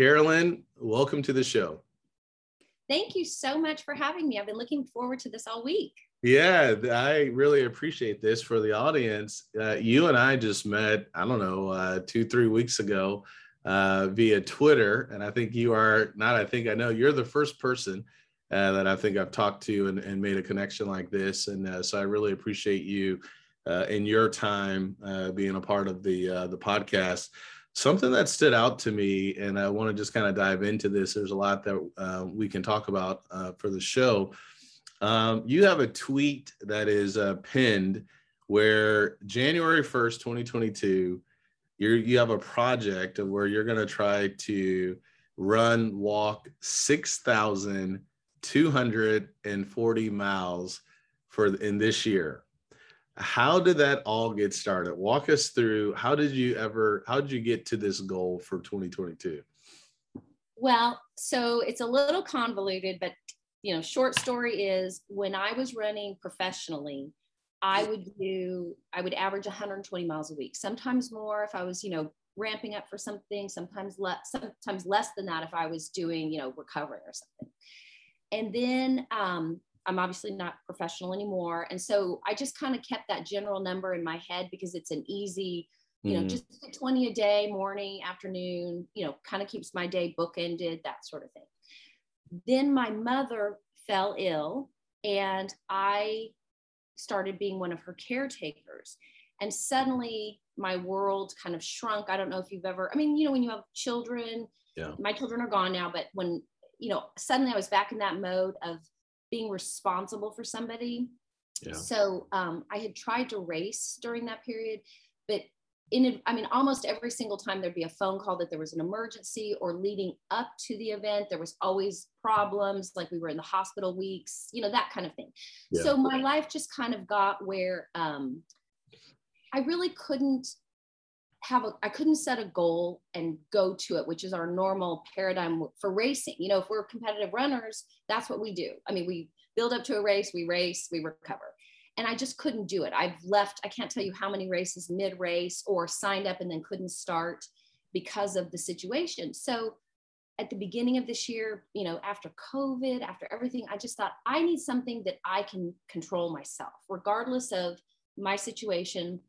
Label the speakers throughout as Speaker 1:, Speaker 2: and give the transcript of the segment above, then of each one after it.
Speaker 1: Carilyn, welcome to the show.
Speaker 2: Thank you so much for having me. I've been looking forward to this all week.
Speaker 1: Yeah, I really appreciate this for the audience. Uh, you and I just met, I don't know, uh, two, three weeks ago uh, via Twitter. And I think you are not, I think I know you're the first person uh, that I think I've talked to and, and made a connection like this. And uh, so I really appreciate you uh, in your time being a part of the, the podcast. Something that stood out to me, and I want to just kind of dive into this. There's a lot that we can talk about for the show um, you have a tweet that is uh, pinned where January 1st, 2022, you you have a project of where you're going to try to run, walk 6,240 miles for in this year. How did that all get started? Walk us through how did you ever, how did you get to this goal for 2022?
Speaker 2: Well, so it's a little convoluted, but you know, short story is when I was running professionally, I would do, I would average 120 miles a week, sometimes more if I was, you know, ramping up for something, sometimes less, sometimes less than that if I was doing, you know, recovering or something. And then um, I'm obviously not professional anymore. And so I just kind of kept that general number in my head because it's an easy, you know, mm. just 20 a day, morning, afternoon, you know, kind of keeps my day bookended, that sort of thing then my mother fell ill and I started being one of her caretakers. And suddenly my world kind of shrunk. I don't know if you've ever, I mean, you know, when you have children, yeah. my children are gone now, but when, you know, suddenly I was back in that mode of being responsible for somebody. Yeah. So um, I had tried to race during that period, but in i mean almost every single time there'd be a phone call that there was an emergency or leading up to the event there was always problems like we were in the hospital weeks you know that kind of thing yeah. so my life just kind of got where um, i really couldn't have a i couldn't set a goal and go to it which is our normal paradigm for racing you know if we're competitive runners that's what we do i mean we build up to a race we race we recover and I just couldn't do it. I've left, I can't tell you how many races mid race or signed up and then couldn't start because of the situation. So at the beginning of this year, you know, after COVID, after everything, I just thought I need something that I can control myself, regardless of my situation.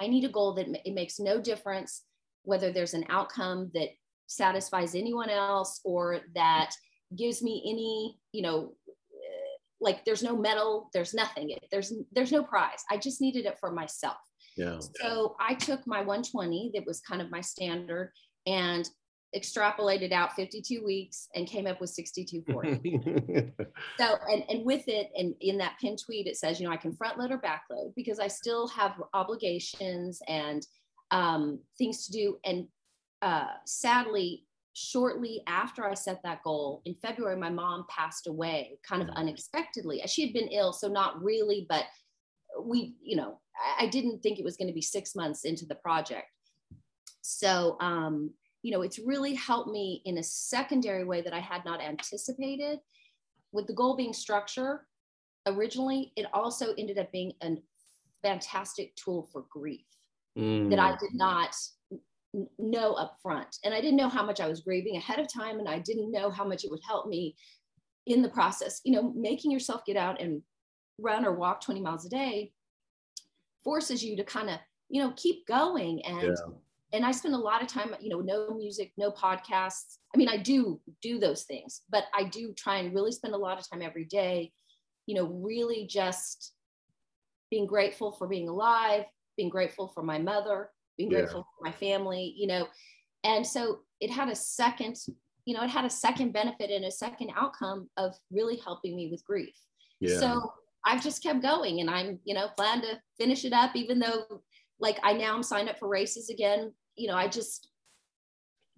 Speaker 2: I need a goal that it makes no difference whether there's an outcome that satisfies anyone else or that gives me any, you know, eh, like there's no medal there's nothing. There's there's no prize. I just needed it for myself. Yeah. So i took my 120 that was kind of my standard and extrapolated out 52 weeks and came up with 6240 so and, and with it and in that pin tweet it says you know i can front load or back load because i still have obligations and um, things to do and uh, sadly shortly after I set that goal in February, my mom passed away kind of mm. unexpectedly. She had been ill, so not really, but we, you know, I didn't think it was going to be six months into the project. So, um, you know, it's really helped me in a secondary way that I had not anticipated. With the goal being structure, originally, it also ended up being a fantastic tool for grief mm. that I did not know up front. And I didn't know how much I was grieving ahead of time, and I didn't know how much it would help me in the process. You know, making yourself get out and run or walk 20 miles a day forces you to kind of, you know, keep going. And yeah. And I spend a lot of time, you know, no music, no podcasts. I mean, I do do those things, but I do try and really spend a lot of time every day, you know, really just being grateful for being alive, being grateful for my mother, being grateful for my family, you know. And so it had a second, you know, it had a second benefit and a second outcome of really helping me with grief. Yeah. So I've just kept going and I'm, you know, plan to finish it up, even though like I now am signed up for races again. You know, I just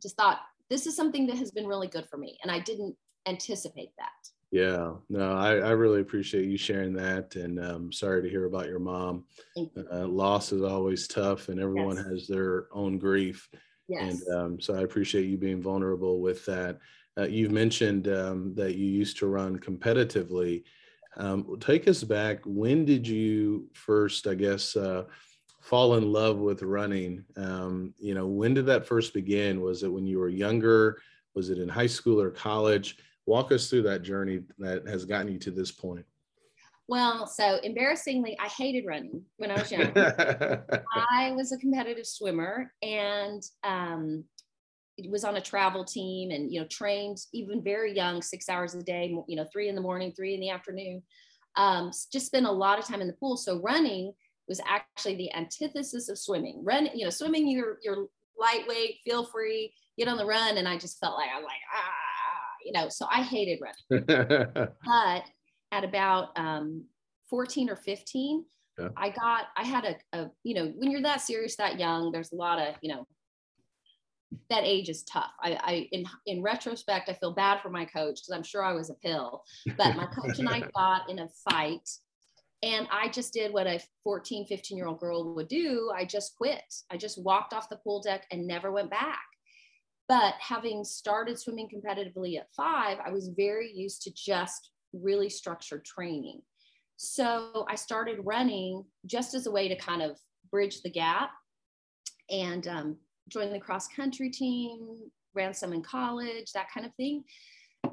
Speaker 2: just thought this is something that has been really good for me. And I didn't anticipate that.
Speaker 1: Yeah, no, I, I really appreciate you sharing that. And um, sorry to hear about your mom. Uh, loss is always tough, and everyone yes. has their own grief. Yes. And um, so I appreciate you being vulnerable with that. Uh, you've mentioned um, that you used to run competitively. Um, take us back. When did you first, I guess, uh, fall in love with running. Um, you know, when did that first begin? Was it when you were younger? Was it in high school or college? Walk us through that journey that has gotten you to this point.
Speaker 2: Well, so embarrassingly, I hated running when I was young. I was a competitive swimmer and um, was on a travel team and you know trained even very young, six hours a day. You know, three in the morning, three in the afternoon. Um, just spent a lot of time in the pool. So running was actually the antithesis of swimming. Run, you know, swimming you're you're lightweight, feel free, get on the run, and I just felt like I'm like ah, you know. So I hated running. but at about um, 14 or 15, yeah. I got I had a, a you know when you're that serious that young, there's a lot of you know that age is tough. I, I in in retrospect, I feel bad for my coach because I'm sure I was a pill. But my coach and I got in a fight and I just did what a 14, 15 year old girl would do. I just quit. I just walked off the pool deck and never went back. But having started swimming competitively at five, I was very used to just really structured training. So I started running just as a way to kind of bridge the gap and um, the cross country team, ran some in college, that kind of thing.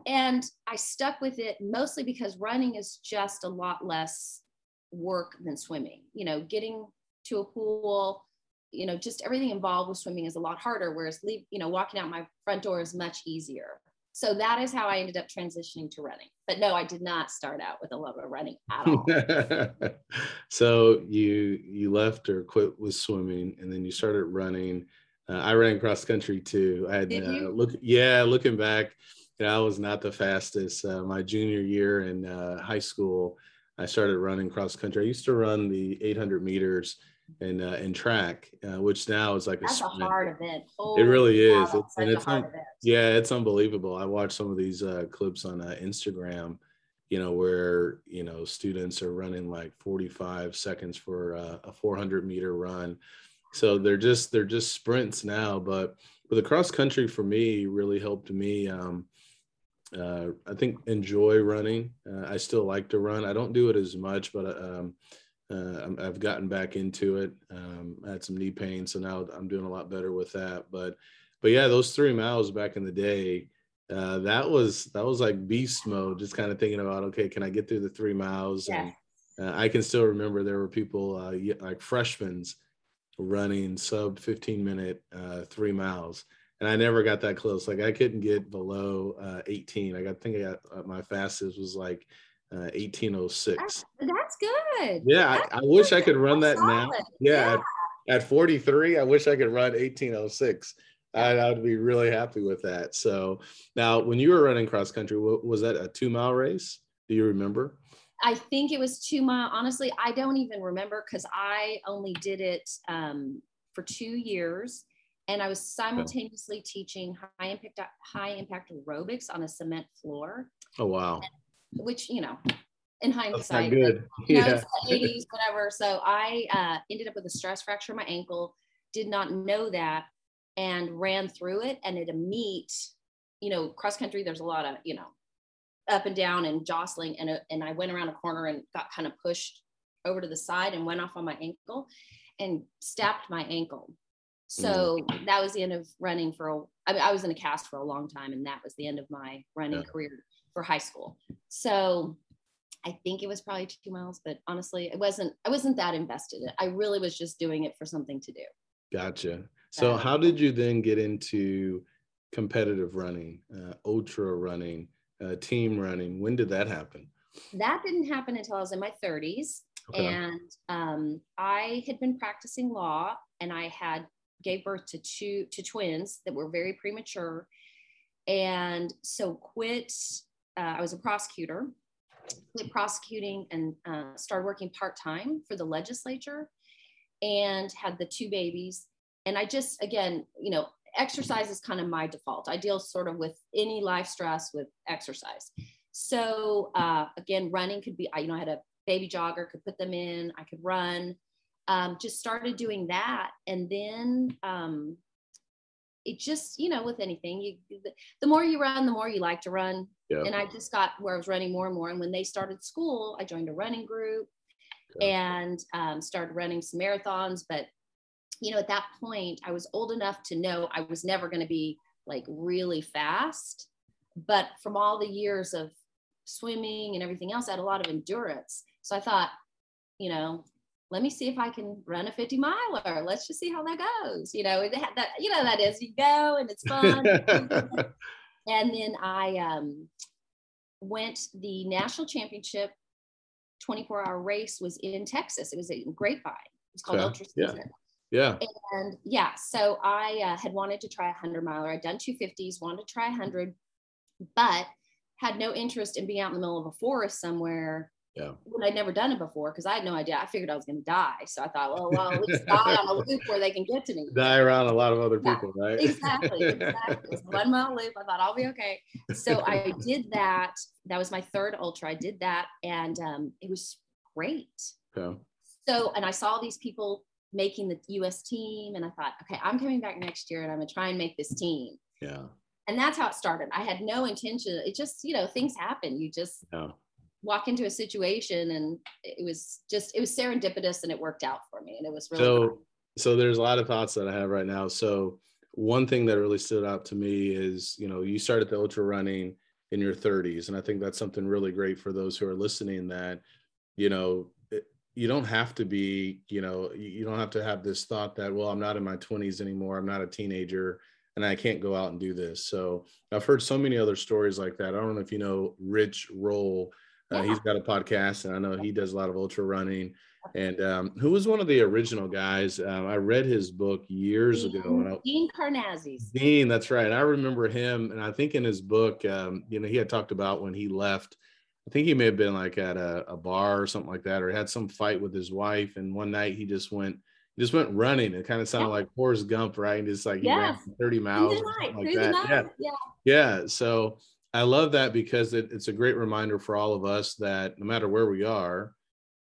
Speaker 2: And I stuck with it mostly because running is just a lot less work than swimming. You know, getting to a pool, you know, just everything involved with swimming is a lot harder. Whereas leave, you know, walking out my front door is much easier. So that is how I ended up transitioning to running. But no, I did not start out with a love of running at all.
Speaker 1: so you you left or quit with swimming, and then you started running. Uh, I ran cross country too. I had uh, look, yeah, looking back, you know, I was not the fastest. Uh, my junior year in uh, high school, I started running cross country. I used to run the 800 meters in uh, in track, uh, which now is like
Speaker 2: That's a, a hard event.
Speaker 1: Holy it really is, it's, and it's un- yeah, it's unbelievable. I watch some of these uh, clips on uh, Instagram, you know, where you know students are running like 45 seconds for uh, a 400 meter run. So they're just they're just sprints now, but but the cross country for me really helped me. Um, uh, I think enjoy running. Uh, I still like to run. I don't do it as much, but um, uh, I've gotten back into it. Um, I had some knee pain, so now I'm doing a lot better with that. But but yeah, those three miles back in the day, uh, that was that was like beast mode. Just kind of thinking about okay, can I get through the three miles? Yeah. And uh, I can still remember there were people uh, like freshmen running sub 15 minute three miles and I never got that close. Like I couldn't get below uh, 18. I got, I think I got uh, my fastest was like uh, 1806.
Speaker 2: That's, that's good.
Speaker 1: Yeah, that's I, I, wish I could run that now. Yeah, yeah. At, at, 43, I wish I could run 1806. I, I would be really happy with that. So now, when you were running cross country, was that a two mile race? Do you remember?
Speaker 2: I think it was two mile. Honestly, I don't even remember because I only did it um, for two years and I was simultaneously teaching high impact high impact aerobics on a cement floor.
Speaker 1: Oh wow!
Speaker 2: Which you know, in hindsight,
Speaker 1: good.
Speaker 2: Like, yeah. 80s, whatever. So I uh, ended up with a stress fracture in my ankle. Did not know that, and ran through it. And at a meet, you know, cross country, there's a lot of you know, up and down and jostling, and uh, and I went around a corner and got kind of pushed over to the side and went off on my ankle, and stabbed my ankle Mm. So that was the end of running for a, I mean, I was in a cast for a long time and that was the end of my running yeah. career for high school. So I think it was probably two miles, but honestly, it wasn't, I wasn't that invested. I really was just doing it for something to do.
Speaker 1: Gotcha. So how did you then get into competitive running, uh, ultra running, uh, team running? When did that happen?
Speaker 2: That didn't happen until I was in my 30s. Okay. And um, I had been practicing law and I had gave birth to two to twins that were very premature. And so quit uh, i was a prosecutor quit prosecuting and uh, started working part-time for the legislature and had the two babies. And i just again you know exercise is kind of my default. I deal sort of with any life stress with exercise. So uh, again running could be I, you know i had a baby jogger could put them in i could run um, just started doing that and then um, it just you know with anything you the, more you run the more you like to run yeah. and i just got where i was running more and more and when they started school i joined a running group okay. and um, started running some marathons. But, you know, at that point, I was old enough to know I was never going to be like really fast. But from all the years of swimming and everything else, I had a lot of endurance. So I thought, you know, let me see if I can run a 50 miler. Let's just see how that goes. You know, that, you know, that is you go and it's fun. and then I um, went the national championship 24 hour race was in Texas. It was in Grapevine. It's called okay.
Speaker 1: Ultracentric. Yeah.
Speaker 2: yeah. And yeah, so I uh, had wanted to try a 100 miler. I'd done 250s, wanted to try 100, but had no interest in being out in the middle of a forest somewhere
Speaker 1: yeah.
Speaker 2: when I'd never done it before because I had no idea. I figured I was going to die. So I thought, well, well, at least die on a loop where they can get to me.
Speaker 1: Die around a lot of other people, yeah, right?
Speaker 2: exactly. Exactly. one mile loop. I thought I'll be okay. So I did that. That was my third ultra. I did that and um, it was great.
Speaker 1: Yeah.
Speaker 2: So, and I saw these people making the US team and I thought, okay, I'm coming back next year and I'm going to try and make this team.
Speaker 1: Yeah.
Speaker 2: And that's how it started. I had no intention. It just, you know, things happen. You just,
Speaker 1: yeah
Speaker 2: walk into a situation and it was just it was serendipitous and it worked out for me and it was really
Speaker 1: so
Speaker 2: fun.
Speaker 1: so there's a lot of thoughts that i have right now. So one thing that really stood out to me is you know you started the ultra running in your 30s and i think that's something really great for those who are listening that you know you don't have to be you know you don't have to have this thought that well i'm not in my 20s anymore. I'm not a teenager and i can't go out and do this. So i've heard so many other stories like that. I don't know if you know rich roll uh, He's got a podcast, and I know he does a lot of ultra running. And um, who was one of the original guys? Um, I read his book years
Speaker 2: Dean,
Speaker 1: ago.
Speaker 2: I, Dean Karnazes.
Speaker 1: Dean, that's right. I remember him, and I think in his book, um, you know, he had talked about when he left. I think he may have been like at a, a bar or something like that, or had some fight with his wife. And one night he just went he just went running. It kind of sounded yeah. like Forrest Gump, right? And just like he ran 30 miles like that. Yeah.
Speaker 2: yeah.
Speaker 1: Yeah. So I love that because it, it's a great reminder for all of us that no matter where we are,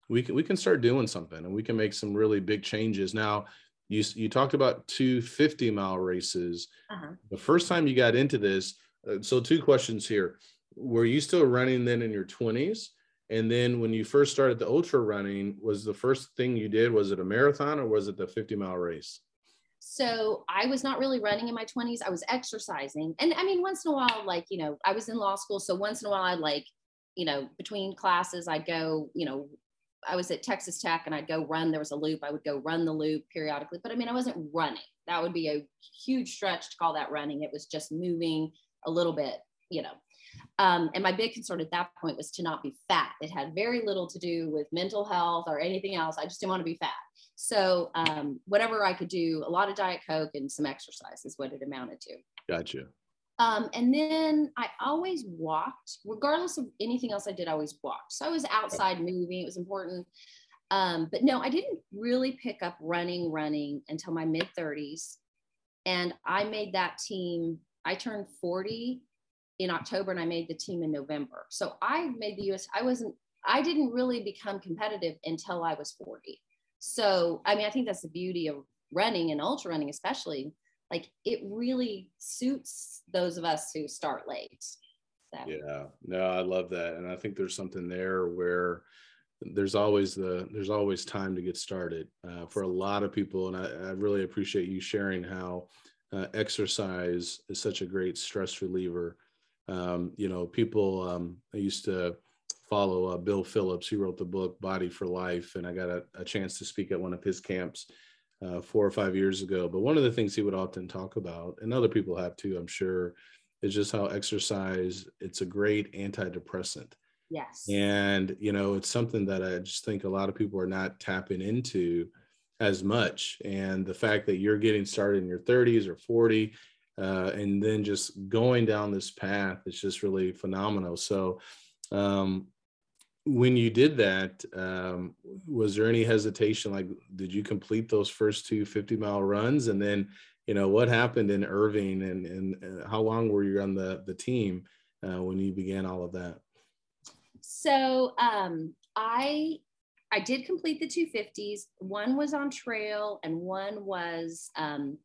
Speaker 1: we can we can start doing something and we can make some really big changes. Now, you you talked about two 50 mile races. Uh-huh. The first time you got into this, uh, so two questions here. Were you still running then in your 20s? And then when you first started the ultra running, was the first thing you did was it a marathon or was it the 50 mile race?
Speaker 2: So I was not really running in my 20s. I was exercising. And I mean, once in a while, like, you know, I was in law school. So once in a while, I'd like, you know, between classes, I'd go, you know, I was at Texas Tech and I'd go run. There was a loop. I would go run the loop periodically. But I mean, I wasn't running. That would be a huge stretch to call that running. It was just moving a little bit, you know. Um, and my big concern at that point was to not be fat. It had very little to do with mental health or anything else. I just didn't want to be fat. So um, whatever I could do, a lot of Diet Coke and some exercise is what it amounted to.
Speaker 1: Gotcha.
Speaker 2: Um, and then I always walked, regardless of anything else I did, I always walked. So I was outside moving, it was important. Um, but no, I didn't really pick up running, running until my mid 30s. And I made that team, I turned 40 in October and I made the team in November. So I made the US, I wasn't, I didn't really become competitive until I was 40. So, I mean, I think that's the beauty of running and ultra running, especially. Like it really suits those of us who start late.
Speaker 1: So. Yeah, no, I love that, and I think there's something there where there's always the there's always time to get started uh, for a lot of people, and I, I really appreciate you sharing how uh, exercise is such a great stress reliever. Um, you know, people um, I used to follow uh, Bill Phillips. He wrote the book Body for Life, and I got a, a chance to speak at one of his camps uh, four or five years ago. But one of the things he would often talk about, and other people have too, I'm sure, is just how exercise. It's a great antidepressant.
Speaker 2: Yes.
Speaker 1: And you know, it's something that I just think a lot of people are not tapping into as much. And the fact that you're getting started in your 30s or 40. Uh, and then just going down this path is just really phenomenal. So, um, when you did that, um, was there any hesitation? Like, did you complete those first two 50 mile runs? And then, you know, what happened in Irving and, and, how long were you on the, the team uh, when you began all of that?
Speaker 2: So um, I, I did complete the 250s. One was on trail and one was um,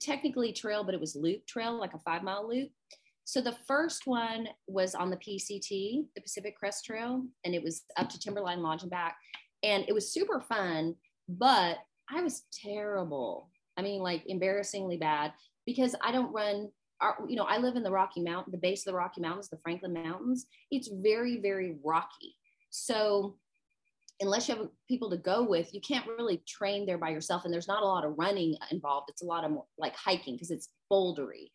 Speaker 2: technically trail, but it was loop trail, like a five mile loop. So the first one was on the PCT, the Pacific Crest Trail, and it was up to Timberline Lodge and back. and it was super fun, but I was terrible. I mean, like embarrassingly bad because I don't run. Our, you know, I live in the Rocky Mountain, the base of the Rocky Mountains, the Franklin Mountains. It's very, very rocky. So unless you have people to go with, you can't really train there by yourself. And there's not a lot of running involved. It's a lot of more like hiking because it's bouldery.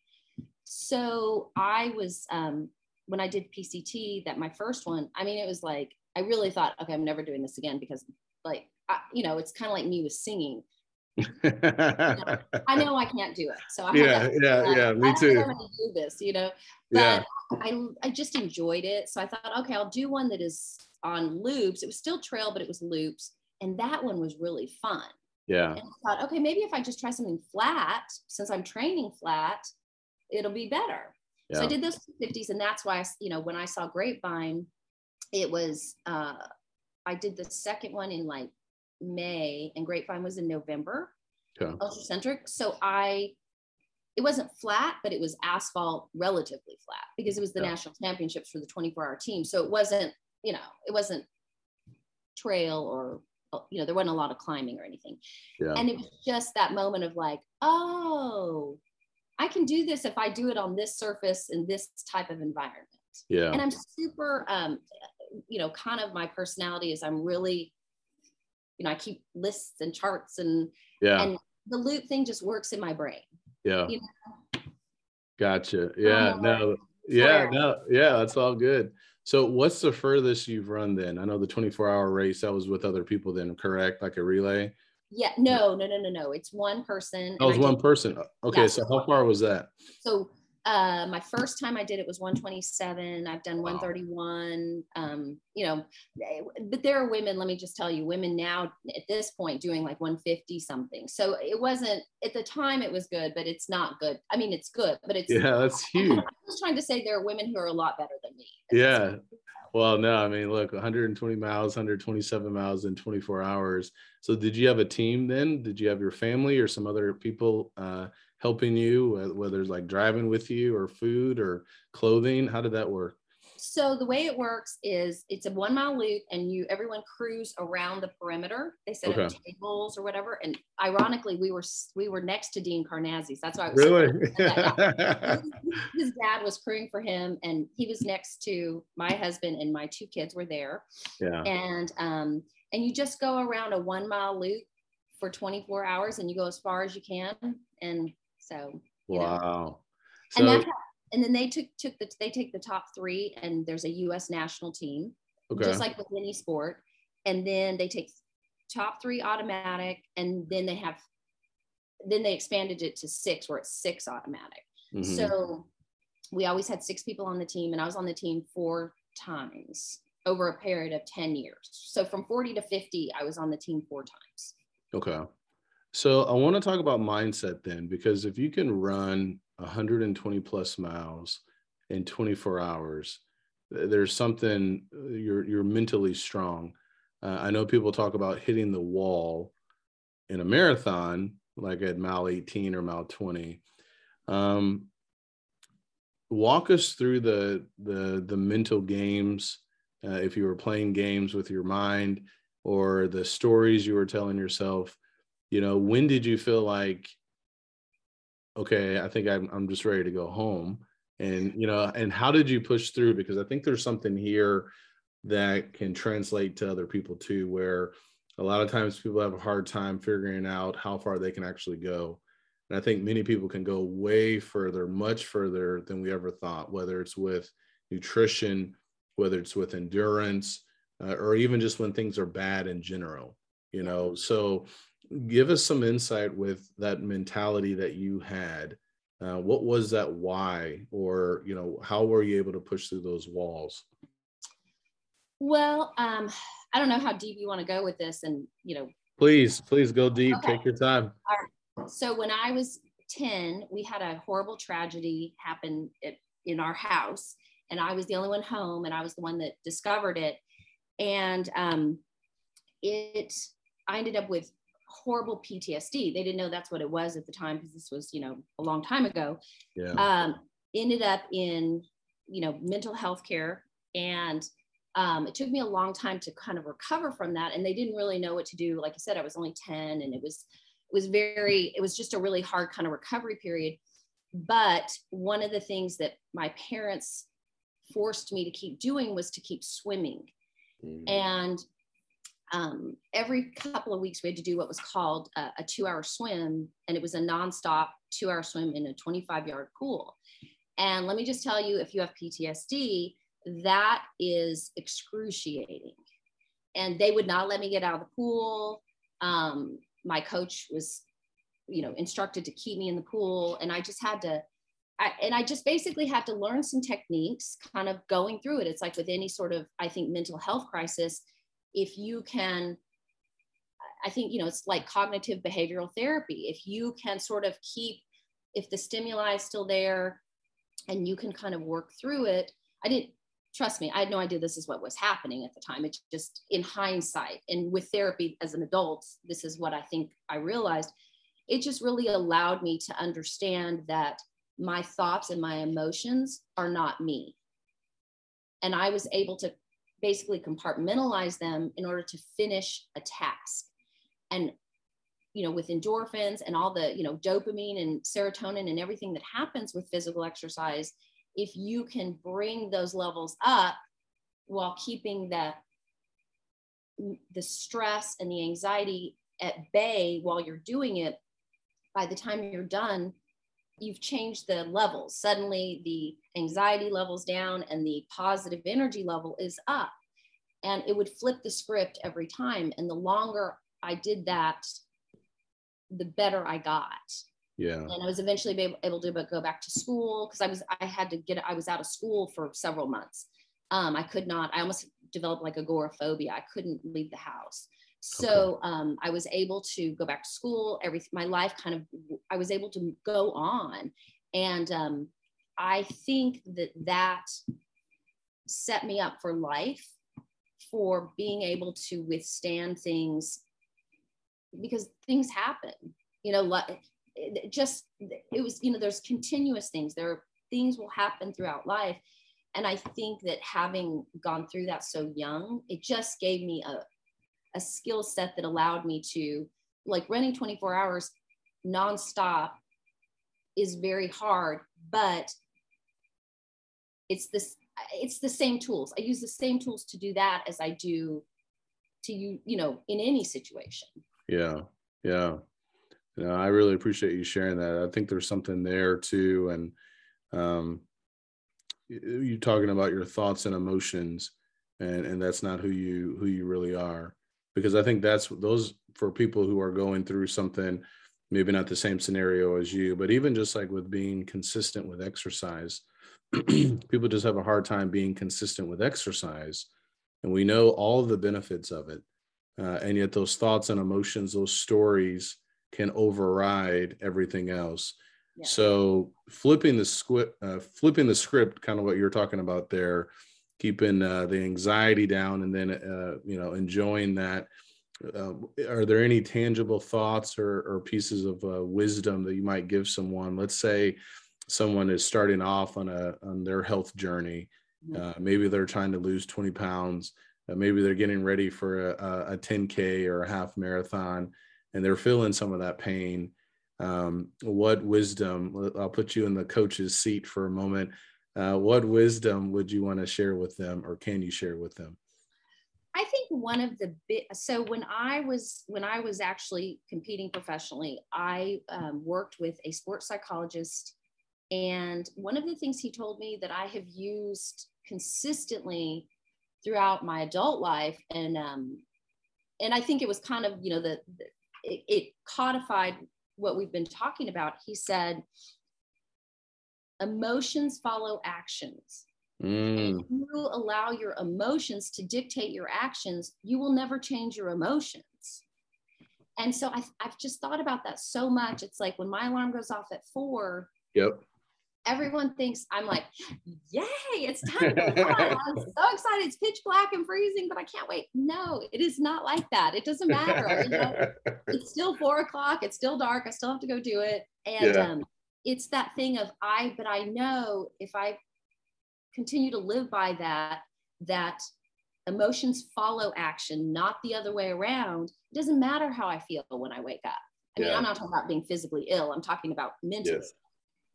Speaker 2: So I was, um, when I did PCT, that my first one, I mean, it was like, I really thought, okay, I'm never doing this again because like, I, you know, it's kind of like me with singing. you know, I know I can't do it. So I
Speaker 1: yeah, yeah, like, yeah, me too.
Speaker 2: I'm to do this, you know, but yeah. I, I just enjoyed it. So I thought, okay, I'll do one that is on loops. It was still trail, but it was loops. And that one was really fun.
Speaker 1: Yeah.
Speaker 2: And I thought, okay, maybe if I just try something flat, since I'm training flat, it'll be better. Yeah. So I did those 50s. And that's why, I, you know, when I saw Grapevine, it was, uh, I did the second one in like May and Grapevine was in November, okay. ultracentric. So I, it wasn't flat, but it was asphalt relatively flat because it was the yeah. national championships for the 24 hour team. So it wasn't you know, it wasn't trail or you know, there wasn't a lot of climbing or anything. Yeah. And it was just that moment of like, oh, I can do this if I do it on this surface in this type of environment.
Speaker 1: Yeah.
Speaker 2: And I'm super um, you know, kind of my personality is I'm really, you know, I keep lists and charts and
Speaker 1: yeah.
Speaker 2: and the loop thing just works in my brain.
Speaker 1: Yeah. You know? Gotcha. Yeah. No. Yeah. No. Yeah. That's all good. So what's the furthest you've run then? I know the 24 hour race that was with other people then, correct? Like a relay?
Speaker 2: Yeah, no, no, no, no, no. It's one person.
Speaker 1: Oh, it was one person. Okay, yeah, so how far was that?
Speaker 2: So uh, my first time I did it was 127. I've done 131. Um, you know, eh, but there are women. Let me just tell you, women now at this point doing like 150 something. So it wasn't at the time. It was good, but it's not good. I mean, it's good, but it's
Speaker 1: yeah, that's huge. I
Speaker 2: was trying to say there are women who are a lot better than me.
Speaker 1: Yeah. Well, no, I mean, look, 120 miles, 127 miles in 24 hours. So, did you have a team then? Did you have your family or some other people uh, helping you, whether it's like driving with you or food or clothing? How did that work?
Speaker 2: So the way it works is it's a one mile loop and you everyone crews around the perimeter. They set okay. up tables or whatever. And ironically, we were we were next to Dean Karnazes. That's why I was
Speaker 1: really
Speaker 2: his dad was crewing for him and he was next to my husband and my two kids were there.
Speaker 1: Yeah.
Speaker 2: And um and you just go around a one mile loop for 24 hours and you go as far as you can. And so
Speaker 1: wow.
Speaker 2: So, and that's how, and then they took took the they take the top three and there's a U.S. national team, okay. just like with any sport, and then they take top three automatic, and then they have then they expanded it to six where it's six automatic. Mm-hmm. So we always had six people on the team, and I was on the team four times over a period of 10 years. So from 40 to 50, I was on the team four times.
Speaker 1: Okay. So I want to talk about mindset then, because if you can run 120 plus miles in 24 hours, there's something uh, you're you're mentally strong. Uh, I know people talk about hitting the wall in a marathon, like at mile 18 or mile 20. Um, walk us through the the the mental games. Uh, if you were playing games with your mind, or the stories you were telling yourself you know when did you feel like okay i think i'm, I'm just ready to go home. And you know and how did you push through? Because i think there's something here that can translate to other people too where a lot of times people have a hard time figuring out how far they can actually go. And i think many people can go way further much further than we ever thought whether it's with nutrition whether it's with endurance uh, or even just when things are bad in general you know? So give us some insight with that mentality that you had. Uh, what was that why? Or you know how were you able to push through those walls?
Speaker 2: Well um i don't know how deep you want to go with this and you know.
Speaker 1: Please please go deep. Okay. take your time.
Speaker 2: All right. so when i was 10 we had a horrible tragedy happen at, in our house and i was the only one home and i was the one that discovered it. And um it i ended up with horrible PTSD. They didn't know that's what it was at the time because this was, you know, a long time ago.
Speaker 1: Yeah.
Speaker 2: Um, ended up in, you know, mental health care. And um, it took me a long time to kind of recover from that and they didn't really know what to do like i said i was only 10 and it was it was very it was just a really hard kind of recovery period but one of the things that my parents forced me to keep doing was to keep swimming mm. and um, every couple of weeks we had to do what was called a, a two hour swim and it was a nonstop two hour swim in a 25 yard pool and let me just tell you if you have ptsd that is excruciating. And they would not let me get out of the pool. Um, my coach was, you know, instructed to keep me in the pool. And I just had to, I, and I just basically had to learn some techniques kind of going through it. It's like with any sort of, I think, mental health crisis, if you can, I think, you know, it's like cognitive behavioral therapy. If you can sort of keep, if the stimuli is still there and you can kind of work through it, I didn't, trust me, I had no idea this is what was happening at the time. It's just in hindsight and with therapy as an adult, this is what I think I realized. It just really allowed me to understand that my thoughts and my emotions are not me. And I was able to basically compartmentalize them in order to finish a task. And you know, with endorphins and all the, you know, dopamine and serotonin and everything that happens with physical exercise, if you can bring those levels up while keeping the the stress and the anxiety at bay while you're doing it by the time you're done you've changed the levels. Suddenly the anxiety levels down and the positive energy level is up. And it would flip the script every time. And the longer i did that the better i got.
Speaker 1: Yeah.
Speaker 2: And i was eventually able, to go back to school because i was i had to get i was out of school for several months. Um, i could not i almost developed like agoraphobia. I couldn't leave the house so okay. um, i was able to go back to school everything my life kind of i was able to go on. And um, i think that that set me up for life for being able to withstand things because things happen you know it just it was you know there's continuous things. There are things will happen throughout life. And i think that having gone through that so young it just gave me a, a skill set that allowed me to like running 24 hours nonstop is very hard but it's this it's the same tools. I use the same tools to do that as i do to you you know in any situation.
Speaker 1: Yeah yeah. Know, I really appreciate you sharing that. I think there's something there too, and um, you talking about your thoughts and emotions, and and that's not who you who you really are, because I think that's those for people who are going through something, maybe not the same scenario as you, but even just like with being consistent with exercise, people just have a hard time being consistent with exercise, and we know all of the benefits of it, uh, and yet those thoughts and emotions, those stories can override everything else. Yeah. So flipping the script, uh, flipping the script, kind of what you're talking about there, keeping uh, the anxiety down, and then uh, you know enjoying that. Uh, are there any tangible thoughts or, or pieces of uh, wisdom that you might give someone? Let's say someone is starting off on a on their health journey. Mm-hmm. Uh, maybe they're trying to lose 20 pounds. maybe they're getting ready for a, a 10k or a half marathon and they're feeling some of that pain um, what wisdom i'll put you in the coach's seat for a moment uh, what wisdom would you want to share with them or can you share with them
Speaker 2: i think one of the bit so when i was when i was actually competing professionally i um, worked with a sports psychologist and one of the things he told me that i have used consistently throughout my adult life and um, and i think it was kind of you know the, the it, it codified what we've been talking about. He said, emotions follow actions. Mm. If you allow your emotions to dictate your actions, you will never change your emotions. And so I, have just thought about that so much. It's like when my alarm goes off at four.
Speaker 1: Yep
Speaker 2: everyone thinks I'm like, yay, it's time to go I'm so excited. It's pitch black and freezing, but I can't wait. No, it is not like that. It doesn't matter. You know, it's still four o'clock. It's still dark. I still have to go do it. And yeah. um, it's that thing of I, but I know if I continue to live by that, that emotions follow action, not the other way around. It doesn't matter how I feel when I wake up. I mean, I'm not talking about being physically ill. I'm talking about mentally.
Speaker 1: Yes.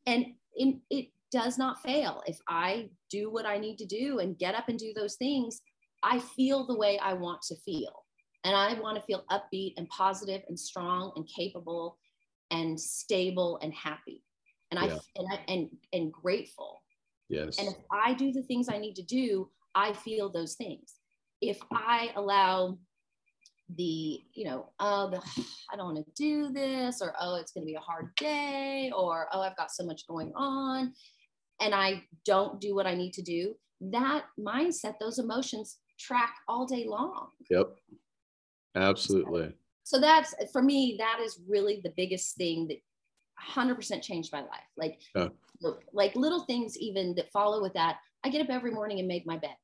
Speaker 2: And in, it does not fail. If I do what I need to do and get up and do those things, I feel the way I want to feel. And I want to feel upbeat and positive and strong and capable and stable and happy. And I
Speaker 1: Yeah.
Speaker 2: and I and and grateful.
Speaker 1: Yes.
Speaker 2: And if I do the things I need to do, I feel those things. If I allow the, you know, oh, the, I don't want to do this, or oh, it's going to be a hard day, or oh, I've got so much going on, and I don't do what I need to do, that mindset, those emotions track all day long.
Speaker 1: Yep. Absolutely.
Speaker 2: So that's for me, that is really the biggest thing that 100% changed my life. Like,
Speaker 1: Yeah.
Speaker 2: like little things even that follow with that. I get up every morning and make my bed.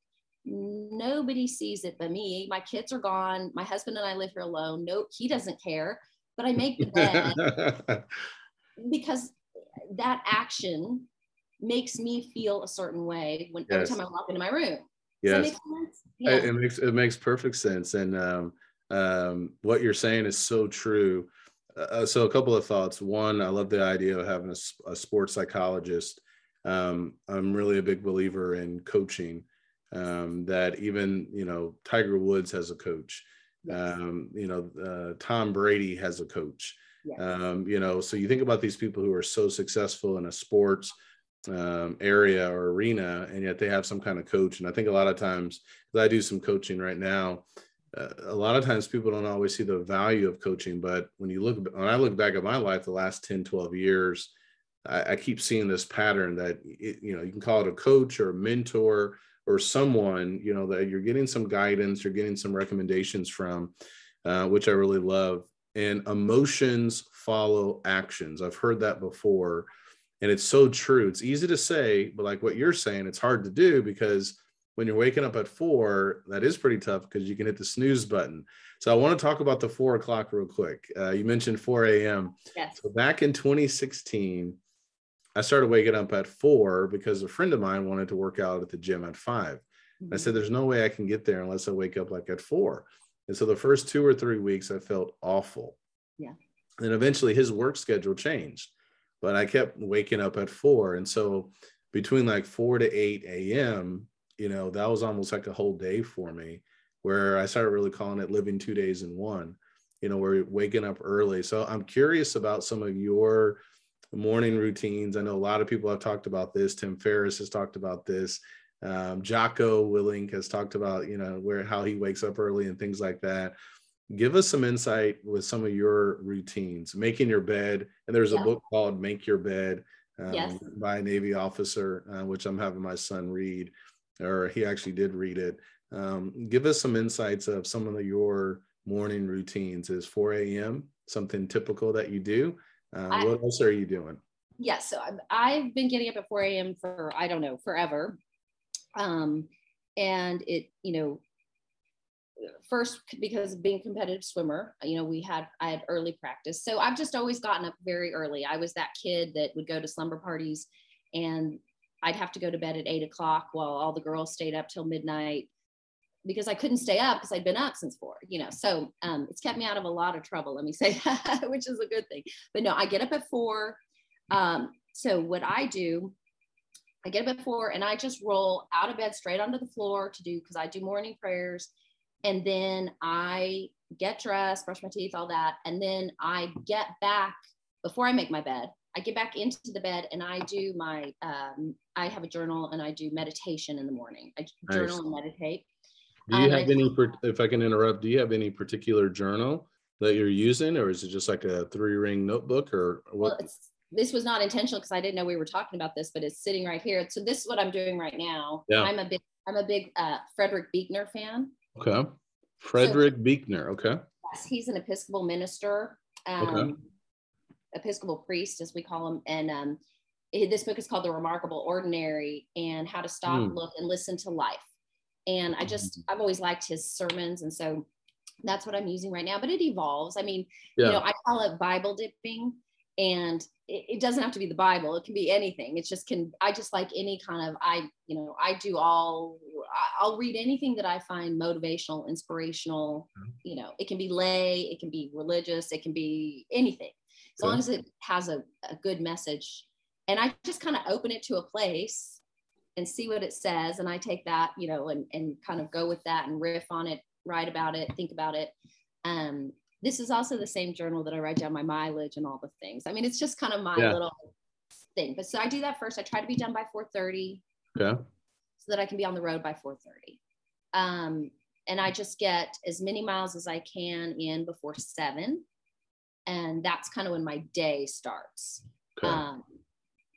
Speaker 2: Nobody sees it but me. My kids are gone. My husband and I live here alone. No, he doesn't care, but I make the bed because that action makes me feel a certain way when every time I walk into my room.
Speaker 1: Yes. It, it makes it makes perfect sense, and um, um, what you're saying is so true. Uh, so a couple of thoughts. One, I love the idea of having a sports psychologist. Um, I'm really a big believer in coaching. Um, that even you know Tiger Woods has a coach. Um, you know uh, Tom Brady has a coach. Um, you know, so you think about these people who are so successful in a sports um, area or arena, and yet they have some kind of coach. And I think a lot of times, I do some coaching right now, a lot of times people don't always see the value of coaching. But when you look, when I look back at my life, the last 10, 12 years, I, I keep seeing this pattern that, it, you know, you can call it a coach or a mentor or someone, you know, that you're getting some guidance, you're getting some recommendations from, uh, which I really love. And emotions follow actions. I've heard that before and it's so true it's easy to say but like what you're saying it's hard to do because when you're waking up at four that is pretty tough because you can hit the snooze button so i want to talk about the four o'clock real quick uh, you mentioned 4 a.m
Speaker 2: Yes.
Speaker 1: so back in 2016 i started waking up at four because a friend of mine wanted to work out at the gym at five
Speaker 2: Mm-hmm.
Speaker 1: I said, there's no way I can get there unless I wake up like at four. And so the first two or three weeks, I felt awful.
Speaker 2: Yeah.
Speaker 1: And eventually his work schedule changed, but I kept waking up at four. And so between like 4 to 8 a.m., you know, that was almost like a whole day for me where I started really calling it living two days in one, you know, we're waking up early. So I'm curious about some of your morning routines. I know a lot of people have talked about this. Tim Ferriss has talked about this um, Jocko Willink has talked about, you know, where how he wakes up early and things like that. Give us some insight with some of your routines, making your bed. And there's a book called Make Your Bed um,
Speaker 2: Yes.
Speaker 1: by a Navy officer, uh, which I'm having my son read, or he actually did read it. Um, give us some insights of some of your morning routines. Is 4 a.m. something typical that you do? Uh,
Speaker 2: I-
Speaker 1: what else are you doing?
Speaker 2: Yes. so I've, I've been getting up at 4 a.m. for, I don't know, forever. Um, and it, you know, first because of being a competitive swimmer, you know, we had, I had early practice. So I've just always gotten up very early. I was that kid that would go to slumber parties and I'd have to go to bed at eight o'clock while all the girls stayed up till midnight because I couldn't stay up because I'd been up since four, you know. So um, it's kept me out of a lot of trouble, let me say that, which is a good thing. But no, I get up at four. Um, so what I do, I get up at four and I just roll out of bed straight onto the floor to do because I do morning prayers. And then I get dressed, brush my teeth, all that. And then I get back before I make my bed. I get back into the bed and I do my, um, I have a journal and I do meditation in the morning. I
Speaker 1: Nice.
Speaker 2: journal and meditate.
Speaker 1: Do you
Speaker 2: Um,
Speaker 1: have
Speaker 2: and-
Speaker 1: any, if I can interrupt, do you have any particular journal that you're using, or is it just like a three ring notebook or
Speaker 2: Well,
Speaker 1: what?
Speaker 2: it's, this was not intentional because I didn't know we were talking about this, but it's sitting right here. So this is what I'm doing right now.
Speaker 1: Yeah.
Speaker 2: I'm a big, I'm a big uh, Frederick Buechner fan.
Speaker 1: Okay. Frederick Buechner. Okay.
Speaker 2: Yes, he's an Episcopal minister, um, Episcopal priest, as we call him. And um, eh, this book is called The Remarkable Ordinary and How to Stop,
Speaker 1: Hmm.
Speaker 2: Look, and Listen to Life. And I just, I've always liked his sermons. And so that's what I'm using right now, but it evolves. I mean,
Speaker 1: Yeah.
Speaker 2: you know, I call it Bible dipping. And it, it doesn't have to be the Bible. It can be anything. It's just can I just like any kind of I, you know, I do all I'll read anything that I find motivational, inspirational.
Speaker 1: Mm-hmm.
Speaker 2: You know, it can be lay, it can be religious, it can be anything, as long as it has a, a good message. And I just kind of open it to a place and see what it says. And I take that, you know, and, and kind of go with that and riff on it, write about it, think about it. Um, this is also the same journal that I write down my mileage and all the things. I mean, it's just kind of my yeah. little thing. But so I do that first. I try to be done by 4:30.
Speaker 1: Yeah.
Speaker 2: So that I can be on the road by 4:30. Um, and I just get as many miles as I can in before seven, and that's kind of when my day starts. Okay. Um,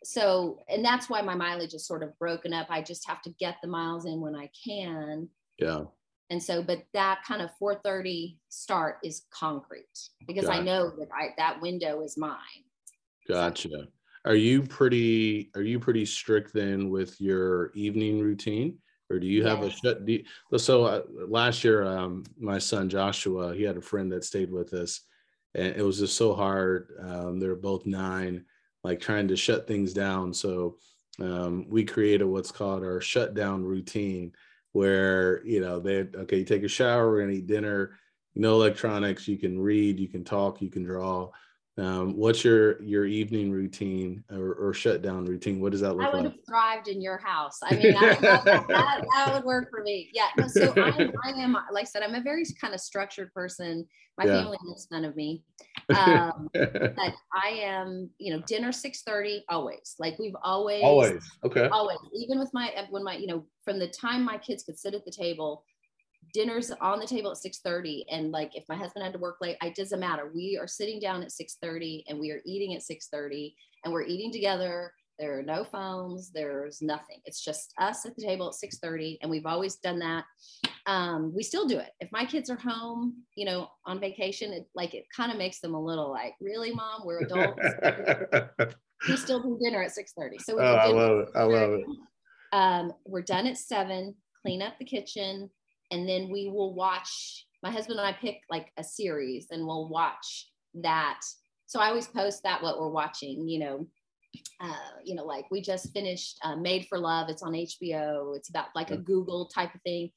Speaker 2: so, and that's why my mileage is sort of broken up. I just have to get the miles in when I can.
Speaker 1: Yeah.
Speaker 2: And so, but that kind of 4:30 start is concrete because gotcha. I know that I, that window is mine.
Speaker 1: Gotcha. So, are you pretty are you pretty strict then with your evening routine or do you have yes. a shut you, so uh, last year um, my son joshua he had a friend that stayed with us and it was just so hard um, they're both nine like trying to shut things down. So um, we created what's called our shutdown routine where you know they okay you take a shower we're gonna eat dinner no electronics you can read you can talk you can draw um, what's your your evening routine or, or shutdown routine? What does that look like?
Speaker 2: I would like? have thrived in your house. I mean, I, that, that, that, would work for me. Yeah. No, so I'm, I, am, like I said, I'm a very kind of structured person. My yeah. family makes fun of me. Um, but I am, you know, dinner 6:30 always. Like we've always,
Speaker 1: always, okay,
Speaker 2: always. Even with my when my, you know, from the time my kids could sit at the table dinner's on the table at 6.30 and like if my husband had to work late it doesn't matter. We are sitting down at 6.30 and we are eating at 6.30 and we're eating together. There are no phones. There's nothing. It's just us at the table at 6.30 and we've always done that. Um, we still do it. If my kids are home you know on vacation it like it kind of makes them a little like really mom? We're adults? We still do dinner at 6.30 so we
Speaker 1: oh, i love it. I love it.
Speaker 2: um, we're done at 7 clean up the kitchen and then we will watch my husband and i pick like a series and we'll watch that. So i always post that what we're watching you know uh, you know like we just finished uh, made for love. It's on hbo it's about like a google type of thing.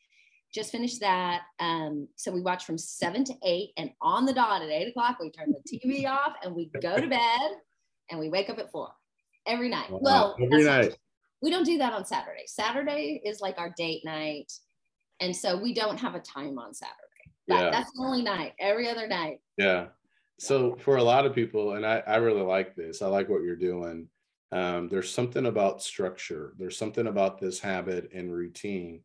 Speaker 2: Just finished that um, so we watch from seven to eight and on the dot at eight o'clock we turn the tv off and we go to bed and we wake up at four every night. Wow. well
Speaker 1: every night.
Speaker 2: we don't do that on saturday. Saturday is like our date night and so we don't have a time on Saturday. That, yeah. That's the only night. Every other night.
Speaker 1: Yeah. So for a lot of people, and I, I really like this, I like what you're doing. Um, there's something about structure. There's something about this habit and routine.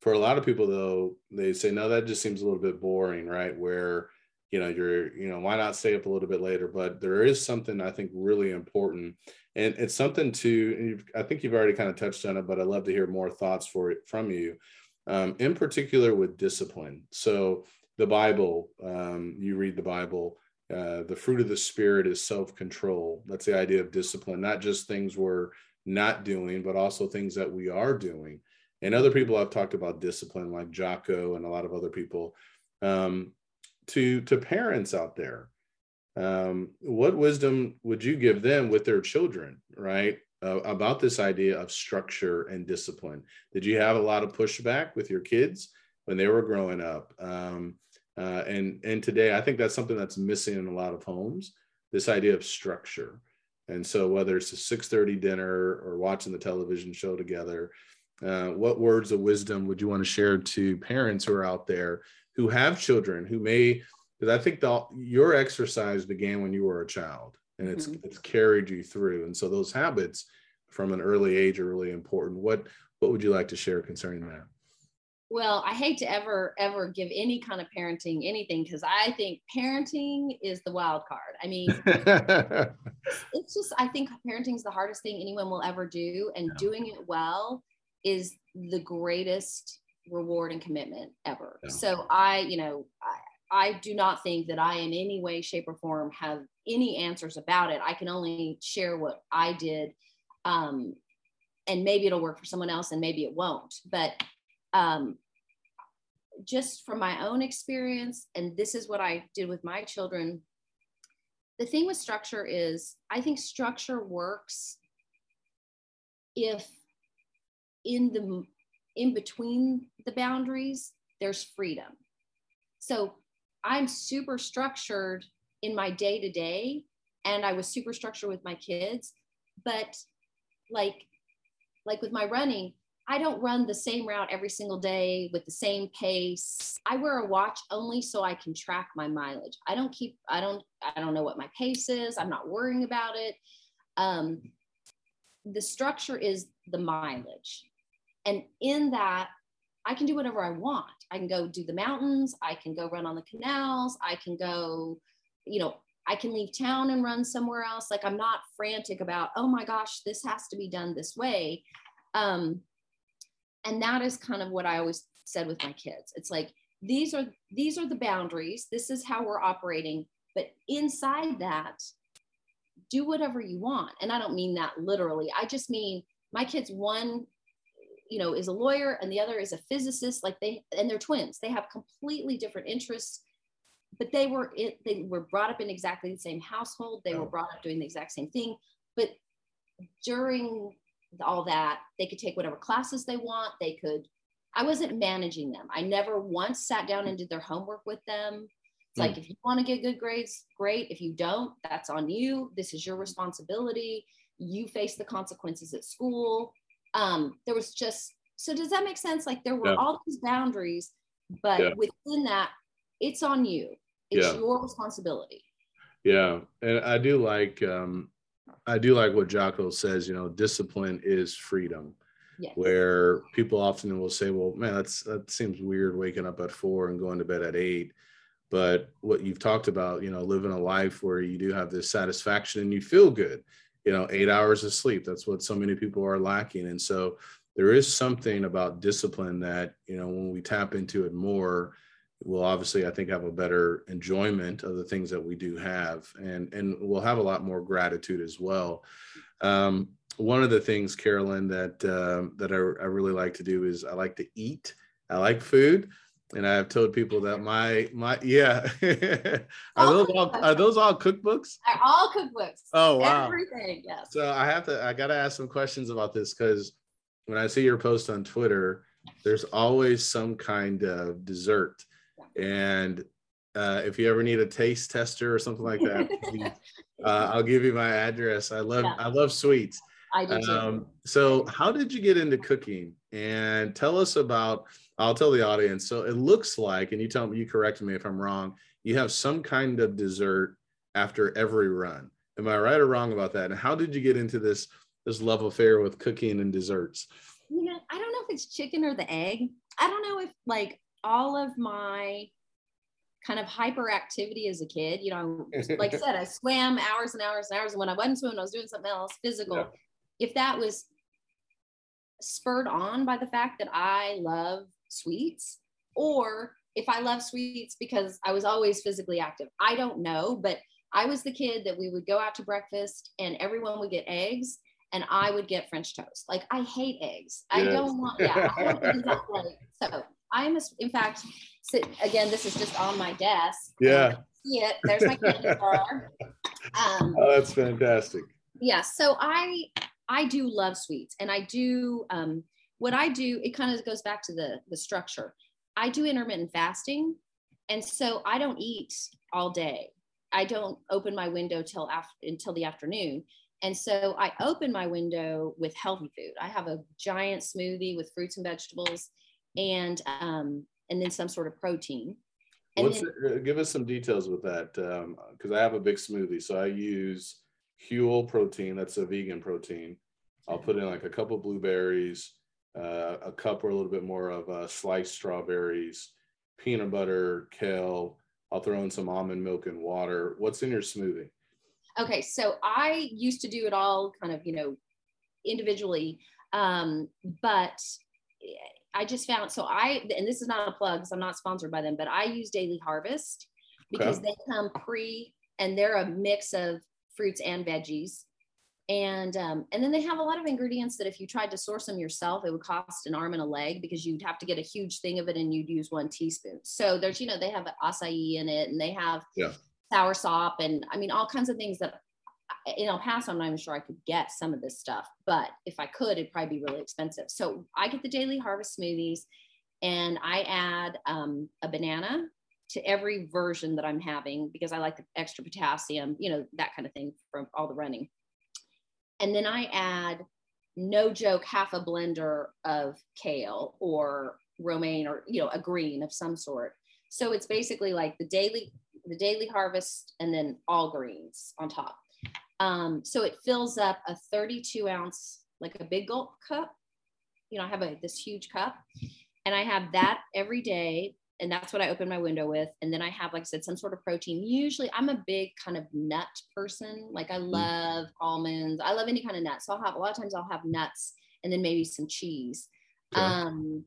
Speaker 1: For a lot of people, though, they say, no, that just seems a little bit boring, right? Where, you know, you're, you know, why not stay up a little bit later? But there is something I think really important. And it's something to, I think you've already kind of touched on it, but I'd love to hear more thoughts for it from you um, in particular with discipline. So the Bible, um, you read the Bible, uh, the fruit of the Spirit is self control. That's the idea of discipline, not just things we're not doing, but also things that we are doing. And other people have talked about discipline, like Jocko and a lot of other people. Um, to to parents out there, um, what wisdom would you give them with their children? Right, uh, about this idea of structure and discipline. Did you have a lot of pushback with your kids when they were growing up? Um, uh, and and today, I think that's something that's missing in a lot of homes. This idea of structure. And so, whether it's a six thirty dinner or watching the television show together, uh, what words of wisdom would you want to share to parents who are out there who have children who may? Because I think the, your exercise began when you were a child and it's mm-hmm. it's carried you through and so those habits from an early age are really important what what would you like to share concerning that
Speaker 2: well i hate to ever ever give any kind of parenting anything because i think parenting is the wild card i mean it's just i think parenting is the hardest thing anyone will ever do and yeah. doing it well is the greatest reward and commitment ever yeah. so i you know I, do not think that I, in any way, shape, or form, have any answers about it. I can only share what I did. Um, and maybe it'll work for someone else and maybe it won't. But um, just from my own experience, and this is what I did with my children, the thing with structure is I think structure works if in the in between the boundaries, there's freedom. So I'm super structured in my day to day, and I was super structured with my kids. But like, like with my running, I don't run the same route every single day with the same pace. I wear a watch only so I can track my mileage. I don't keep, I don't, I don't know what my pace is. I'm not worrying about it. Um, the structure is the mileage. And in that, I can do whatever I want. I can go do the mountains. I can go run on the canals. I can go, you know, I can leave town and run somewhere else. Like I'm not frantic about, oh my gosh, this has to be done this way. Um, and that is kind of what I always said with my kids. It's like these are these are the boundaries. This is how we're operating. But inside that, do whatever you want. And I don't mean that literally. I just mean my kids one you know is a lawyer and the other is a physicist like they and they're twins. They have completely different interests but they were it, they were brought up in exactly the same household. They were brought up doing the exact same thing. But during all that they could take whatever classes they want. They could i wasn't managing them. I never once sat down and did their homework with them. It's mm. like if you want to get good grades great. If you don't that's on you. This is your responsibility. You face the consequences at school um, there was just so does that make sense like there were yeah. all these boundaries but yeah. within that it's on you it's yeah. your responsibility
Speaker 1: yeah and i do like um i do like what jocko says you know discipline is freedom yes. where people often will say well man that's that seems weird waking up at four and going to bed at eight but what you've talked about you know living a life where you do have this satisfaction and you feel good you know eight hours of sleep. That's what so many people are lacking. And so there is something about discipline that you know when we tap into it more we'll obviously i think have a better enjoyment of the things that we do have and and we'll have a lot more gratitude as well. Um, one of the things Carilyn that uh, that I, I really like to do is i like to eat. I like food and I've told people that my my yeah are those all are those all cookbooks?
Speaker 2: Are all cookbooks.
Speaker 1: Oh wow.
Speaker 2: Everything, yes.
Speaker 1: So I have to I gotta ask some questions about this because when I see your post on Twitter, there's always some kind of dessert. And uh, if you ever need a taste tester or something like that, uh, I'll give you my address. I love yeah. I love sweets.
Speaker 2: I do too. Um,
Speaker 1: so how did you get into cooking? And tell us about I'll tell the audience. So it looks like, and you tell me, you correct me if I'm wrong, you have some kind of dessert after every run. Am I right or wrong about that? And how did you get into this this love affair with cooking and desserts?
Speaker 2: You know, I don't know if it's chicken or the egg. I don't know if like all of my kind of hyperactivity as a kid, you know, like I said, I swam hours and hours and hours. And when I wasn't swimming, I was doing something else physical. Yeah. If that was spurred on by the fact that I love sweets or if I love sweets because I was always physically active. I don't know, but I was the kid that we would go out to breakfast and everyone would get eggs and I would get French toast. Like I hate eggs. Yes. I don't want, yeah, I don't So I'm, a, in fact, sit, again, this is just on my desk.
Speaker 1: Yeah.
Speaker 2: See it. There's my candy bar.
Speaker 1: Um, oh, that's fantastic.
Speaker 2: Yeah. So I, I do love sweets and I do, um, what I do, it kind of goes back to the the structure. I do intermittent fasting, and so I don't eat all day. I don't open my window till after until the afternoon. And so I open my window with healthy food. I have a giant smoothie with fruits and vegetables, and um, and then some sort of protein.
Speaker 1: What's then, uh, give us some details with that because um, I have a big smoothie. So I use Huel protein. That's a vegan protein. I'll put in like a couple blueberries, uh, a cup or a little bit more of uh, sliced strawberries, peanut butter, kale. I'll throw in some almond milk and water. What's in your smoothie?
Speaker 2: Okay, so I used to do it all kind of, you know, individually, um, but I just found so I and this is not a plug because I'm not sponsored by them, but I use Daily Harvest because okay. they come pre and they're a mix of fruits and veggies and um, and then they have a lot of ingredients that if you tried to source them yourself it would cost an arm and a leg because you'd have to get a huge thing of it and you'd use one teaspoon so there's you know they have acai in it and they have
Speaker 1: yeah.
Speaker 2: sour sop and i mean all kinds of things that in El Paso, I'm not even sure I could get some of this stuff, but if I could, it'd probably be really expensive. So I get the daily harvest smoothies and I add um, a banana to every version that I'm having because I like the extra potassium, you know, that kind of thing from all the running. And then I add, no joke, half a blender of kale or romaine or, you know, a green of some sort. So it's basically like the daily, the daily harvest and then all greens on top. Um, so it fills up a 32 ounce, like a big gulp cup. You know, I have a, this huge cup and I have that every day. And that's what I open my window with. And then I have, like I said, some sort of protein. Usually I'm a big kind of nut person. Like I mm. love almonds. I love any kind of nut. So I'll have, a lot of times I'll have nuts and then maybe some cheese. Um,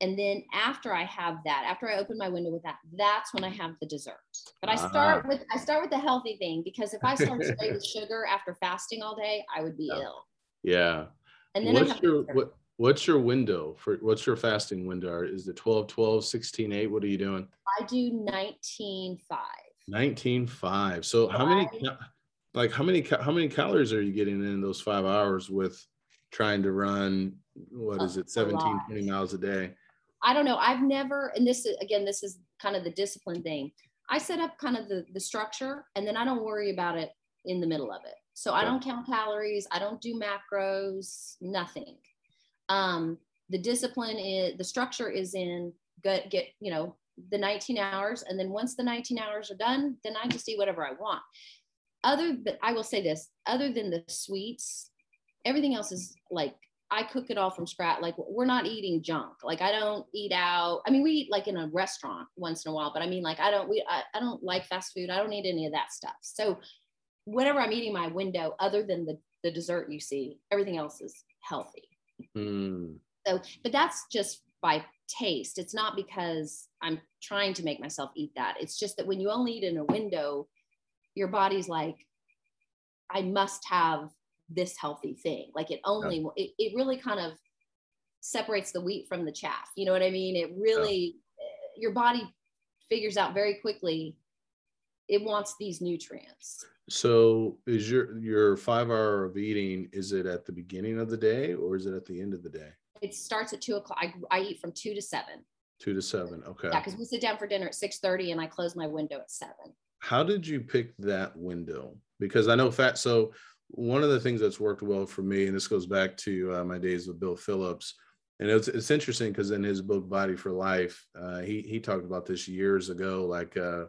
Speaker 2: and then after I have that, after I open my window with that, that's when I have the dessert. But I start uh-huh. with I start with the healthy thing because if I start straight with sugar after fasting all day, I would be
Speaker 1: yeah.
Speaker 2: ill.
Speaker 1: Yeah. And then what's your what, what's your window for what's your fasting window? Is it 12 12 16 8? What are you doing?
Speaker 2: I do 19 5.
Speaker 1: 19 5. So how many like how many how many calories are you getting in those 5 hours with trying to run what is oh, it 17 20 miles a day?
Speaker 2: I don't know. I've never, and this is again, this is kind of the discipline thing. I set up kind of the, the structure and then I don't worry about it in the middle of it. So I don't count calories, I don't do macros, nothing. Um, the discipline is the structure is in get get, you know, the 19 hours. And then once the 19 hours are done, then I just eat whatever I want. Other but I will say this, other than the sweets, everything else is like I cook it all from scratch. Like we're not eating junk. Like I don't eat out. I mean, we eat like in a restaurant once in a while, but I mean, like I don't we I, I don't like fast food. I don't eat any of that stuff. So whatever I'm eating my window, other than the the dessert you see, everything else is healthy. Mm. So, but that's just by taste. It's not because I'm trying to make myself eat that. It's just that when you only eat in a window, your body's like, I must have this healthy thing. Like it only, yeah. it, it really kind of separates the wheat from the chaff. You know what I mean? It really, yeah. your body figures out very quickly it wants these nutrients.
Speaker 1: So is your your five hour of eating, is it at the beginning of the day or is it at the end of the day?
Speaker 2: It starts at two o'clock. I, I eat from two to seven.
Speaker 1: Two to seven. Okay.
Speaker 2: Yeah, because we sit down for dinner at 6 30 and I close my window at seven.
Speaker 1: How did you pick that window? Because I know fat so one of the things that's worked well for me, and this goes back to uh, my days with Bill Phillips, and it's it's interesting because in his book Body for Life, uh, he he talked about this years ago, like uh,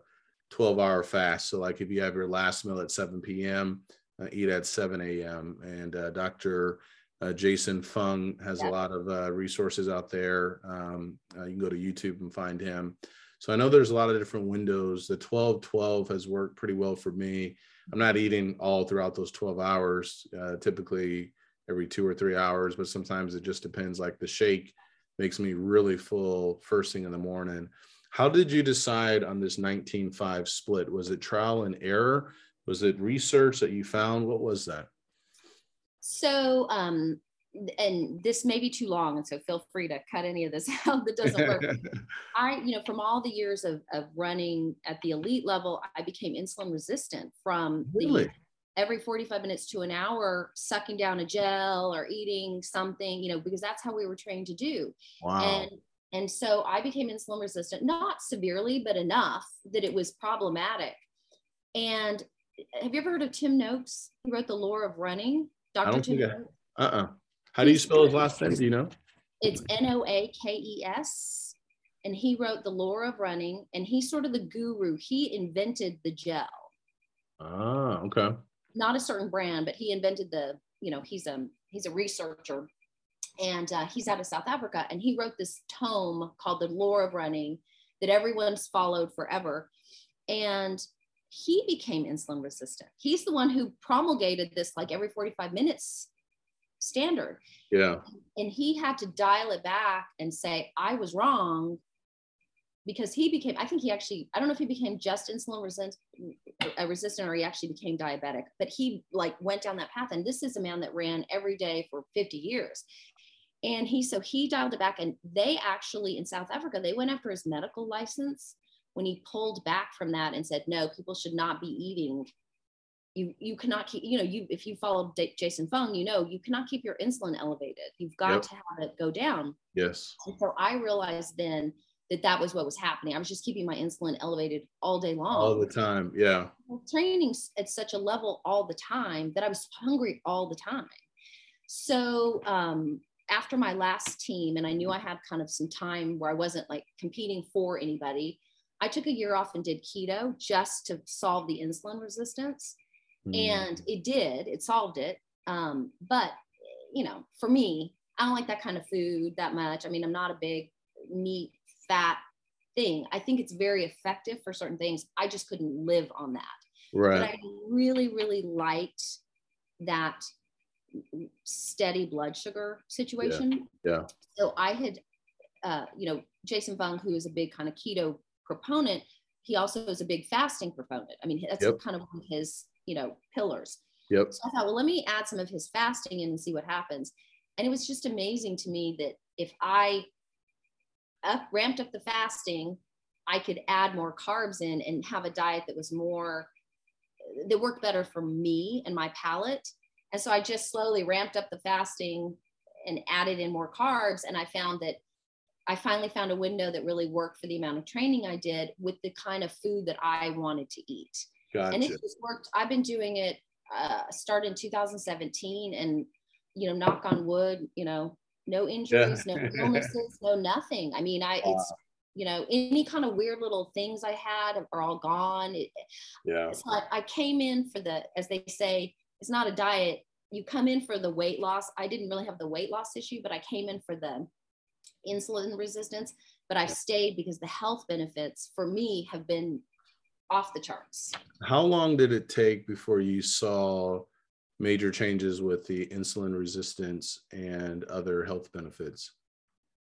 Speaker 1: 12 hour fast. So like if you have your last meal at 7 p.m., uh, eat at 7 a.m. And uh, Dr. Uh, Jason Fung has yep. a lot of resources out there. Um, you can go to YouTube and find him. So I know there's a lot of different windows. The 12 12 has worked pretty well for me. I'm not eating all throughout those 12 hours, uh, typically every two or three hours, but sometimes it just depends. Like the shake makes me really full first thing in the morning. How did you decide on this 19-5 split? Was it trial and error? Was it research that you found? What was that?
Speaker 2: So um, and this may be too long, and so feel free to cut any of this out that doesn't work. I, you know, from all the years of, of running at the elite level, I became insulin resistant from really? the every 45 minutes to an hour sucking down a gel or eating something, you know, because that's how we were trained to do. Wow. And and so I became insulin resistant, not severely, but enough that it was problematic. And have you ever heard of Tim Noakes? He wrote The Lore of Running.
Speaker 1: Dr. Tim I, uh-uh. How do you spell his last name? Do you know?
Speaker 2: It's N O A K E S. And he wrote The Lore of Running, and he's sort of the guru. He invented the gel.
Speaker 1: Ah, okay.
Speaker 2: Not a certain brand, but he invented the, you know, he's a he's a researcher and uh, he's out of South Africa. And he wrote this tome called The Lore of Running that everyone's followed forever. And he became insulin resistant. He's the one who promulgated this like every 45 minutes standard.
Speaker 1: Yeah.
Speaker 2: And he had to dial it back and say, I was wrong because he became, I think he actually, I don't know if he became just insulin resistant, uh, resistant or he actually became diabetic, but he like went down that path. And this is a man that ran every day for 50 years. And he, so he dialed it back and they actually in South Africa, they went after his medical license when he pulled back from that and said, no, people should not be eating. You you cannot keep you know you if you follow D- Jason Fung you know you cannot keep your insulin elevated. You've got yep. to have it go down.
Speaker 1: Yes.
Speaker 2: And so I realized then that that was what was happening. I was just keeping my insulin elevated all day long.
Speaker 1: All the time yeah.
Speaker 2: Training at such a level all the time that I was hungry all the time. So um after my last team and I knew I had kind of some time where I wasn't like competing for anybody I took a year off and did keto just to solve the insulin resistance Mm. And it did, it solved it. Um, but, you know, for me, I don't like that kind of food that much. I mean, I'm not a big meat, fat thing. I think it's very effective for certain things. I just couldn't live on that.
Speaker 1: Right.
Speaker 2: But I really, really liked that steady blood sugar situation.
Speaker 1: Yeah. yeah.
Speaker 2: So I had, uh, you know, Jason Fung, who is a big kind of keto proponent, he also is a big fasting proponent. I mean, that's yep. kind of one of his you know, pillars.
Speaker 1: Yep.
Speaker 2: So I thought, well, let me add some of his fasting in and see what happens. And it was just amazing to me that if I up ramped up the fasting, I could add more carbs in and have a diet that was more that worked better for me and my palate. And so I just slowly ramped up the fasting and added in more carbs. And I found that I finally found a window that really worked for the amount of training I did with the kind of food that I wanted to eat.
Speaker 1: Gotcha.
Speaker 2: And it just worked. I've been doing it, uh, started in 2017 and, you know, knock on wood, you know, no injuries, yeah. no illnesses, no nothing. I mean, I, it's, you know, any kind of weird little things I had are all gone. It,
Speaker 1: yeah.
Speaker 2: It's like I came in for the, as they say, it's not a diet. You come in for the weight loss. I didn't really have the weight loss issue, but I came in for the insulin resistance. But I've stayed because the health benefits for me have been off the charts.
Speaker 1: How long did it take before you saw major changes with the insulin resistance and other health benefits?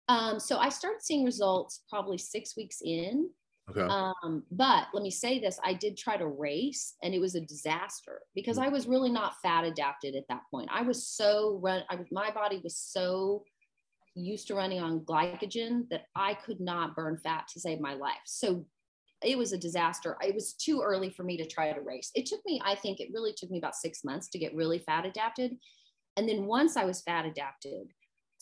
Speaker 2: Um, so I started seeing results probably six weeks in.
Speaker 1: Okay.
Speaker 2: Um, but let me say this I did try to race and it was a disaster because I was really not fat adapted at that point. I was so run, I was, my body was so used to running on glycogen that I could not burn fat to save my life. So it was a disaster. It was too early for me to try to race. It took me, I think it really took me about six months to get really fat adapted. And then once I was fat adapted,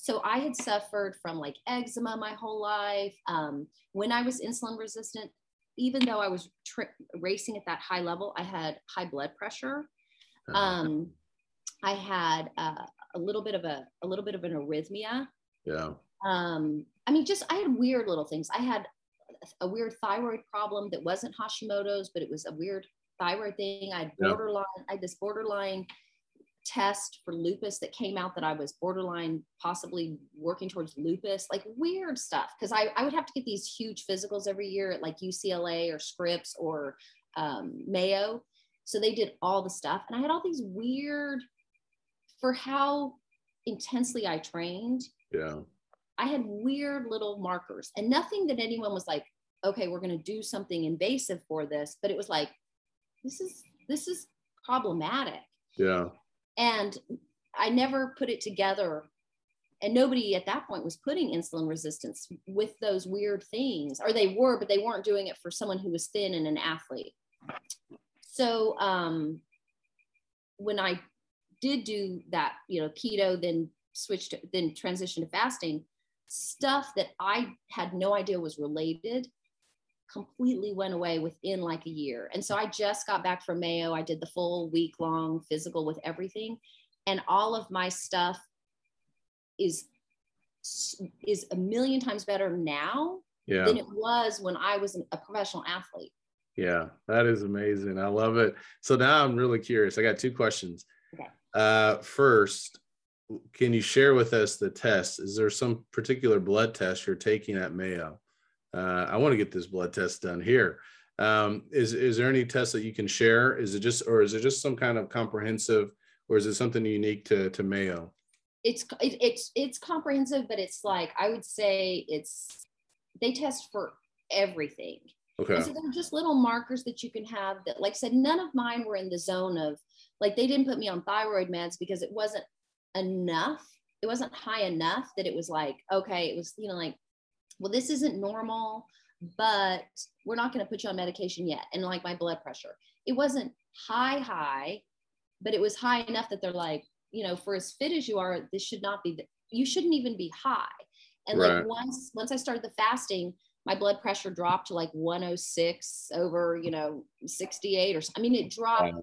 Speaker 2: so I had suffered from like eczema my whole life. Um, when I was insulin resistant, even though I was tri- racing at that high level, I had high blood pressure. Uh-huh. Um, I had uh, a little bit of a, a little bit of an arrhythmia.
Speaker 1: Yeah.
Speaker 2: Um, I mean, just I had weird little things. I had a weird thyroid problem that wasn't Hashimoto's, but it was a weird thyroid thing. I had borderline, yeah. I had this borderline test for lupus that came out that I was borderline possibly working towards lupus, like weird stuff. Cause I, I would have to get these huge physicals every year at like UCLA or Scripps or um, Mayo. So they did all the stuff. And I had all these weird, for how intensely I trained.
Speaker 1: Yeah.
Speaker 2: I had weird little markers and nothing that anyone was like, okay, we're going to do something invasive for this. But it was like, this is, this is problematic.
Speaker 1: Yeah.
Speaker 2: And I never put it together. And nobody at that point was putting insulin resistance with those weird things, or they were, but they weren't doing it for someone who was thin and an athlete. So um, when I did do that, you know, keto, then switched, then transitioned to fasting, stuff that I had no idea was related completely went away within like a year. And so I just got back from Mayo. I did the full week long physical with everything. And all of my stuff is is a million times better now
Speaker 1: yeah.
Speaker 2: than it was when I was a professional athlete.
Speaker 1: Yeah, that is amazing. I love it. So now I'm really curious. I got two questions.
Speaker 2: Okay.
Speaker 1: Uh, first, can you share with us the test? Is there some particular blood test you're taking at Mayo? Uh, I want to get this blood test done here. Um, is is there any test that you can share? Is it just or is it just some kind of comprehensive, or is it something unique to to Mayo?
Speaker 2: It's it, it's it's comprehensive, but it's like I would say it's they test for everything.
Speaker 1: Okay.
Speaker 2: And so they're just little markers that you can have that, like I said, none of mine were in the zone of like they didn't put me on thyroid meds because it wasn't enough. It wasn't high enough that it was like, okay, it was, you know, like, well, this isn't normal, but we're not going to put you on medication yet. And like my blood pressure, it wasn't high high, but it was high enough that they're like, you know, for as fit as you are, this should not be. You shouldn't even be high. And right. like once once I started the fasting, my blood pressure dropped to like 106 over, you know, 68 or I mean, it dropped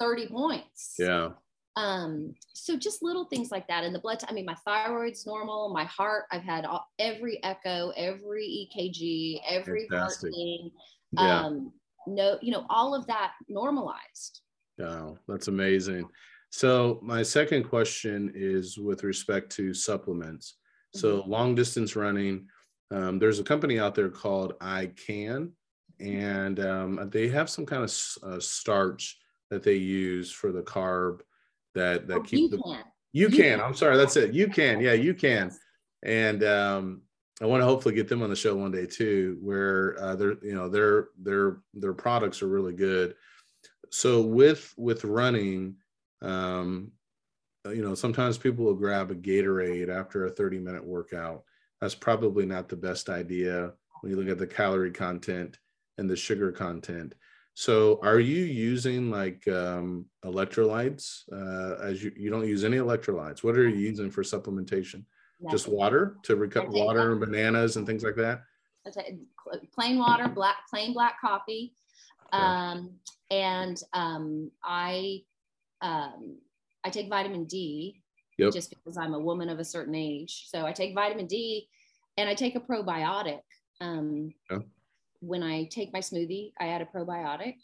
Speaker 2: 30 points.
Speaker 1: Yeah.
Speaker 2: Um, so just little things like that. And the blood, t- I mean, my thyroid's normal, my heart, I've had all, every echo, every EKG, every Fantastic. heart thing. Yeah. Um, no, you know, all of that normalized.
Speaker 1: Wow, that's amazing. So my second question is with respect to supplements. So mm-hmm. long distance running, um, there's a company out there called I Can, and um, they have some kind of uh, starch that they use for the carb that that oh, keep the can. You, you can. can. I'm sorry, that's it. You can. Yeah, you can. And um, I want to hopefully get them on the show one day too, where uh, they're you know their their their products are really good. So with with running, um, you know sometimes people will grab a Gatorade after a 30 minute workout. That's probably not the best idea when you look at the calorie content and the sugar content. So are you using like um, electrolytes uh, as you, you don't use any electrolytes? What are you using for supplementation? Just water to recover water and bananas and things like that?
Speaker 2: Plain water, black, plain black coffee. Um, and um, I, um, I take vitamin D yep. just because I'm a woman of a certain age. So I take vitamin D and I take a probiotic. Um, yeah when I take my smoothie, I add a probiotic.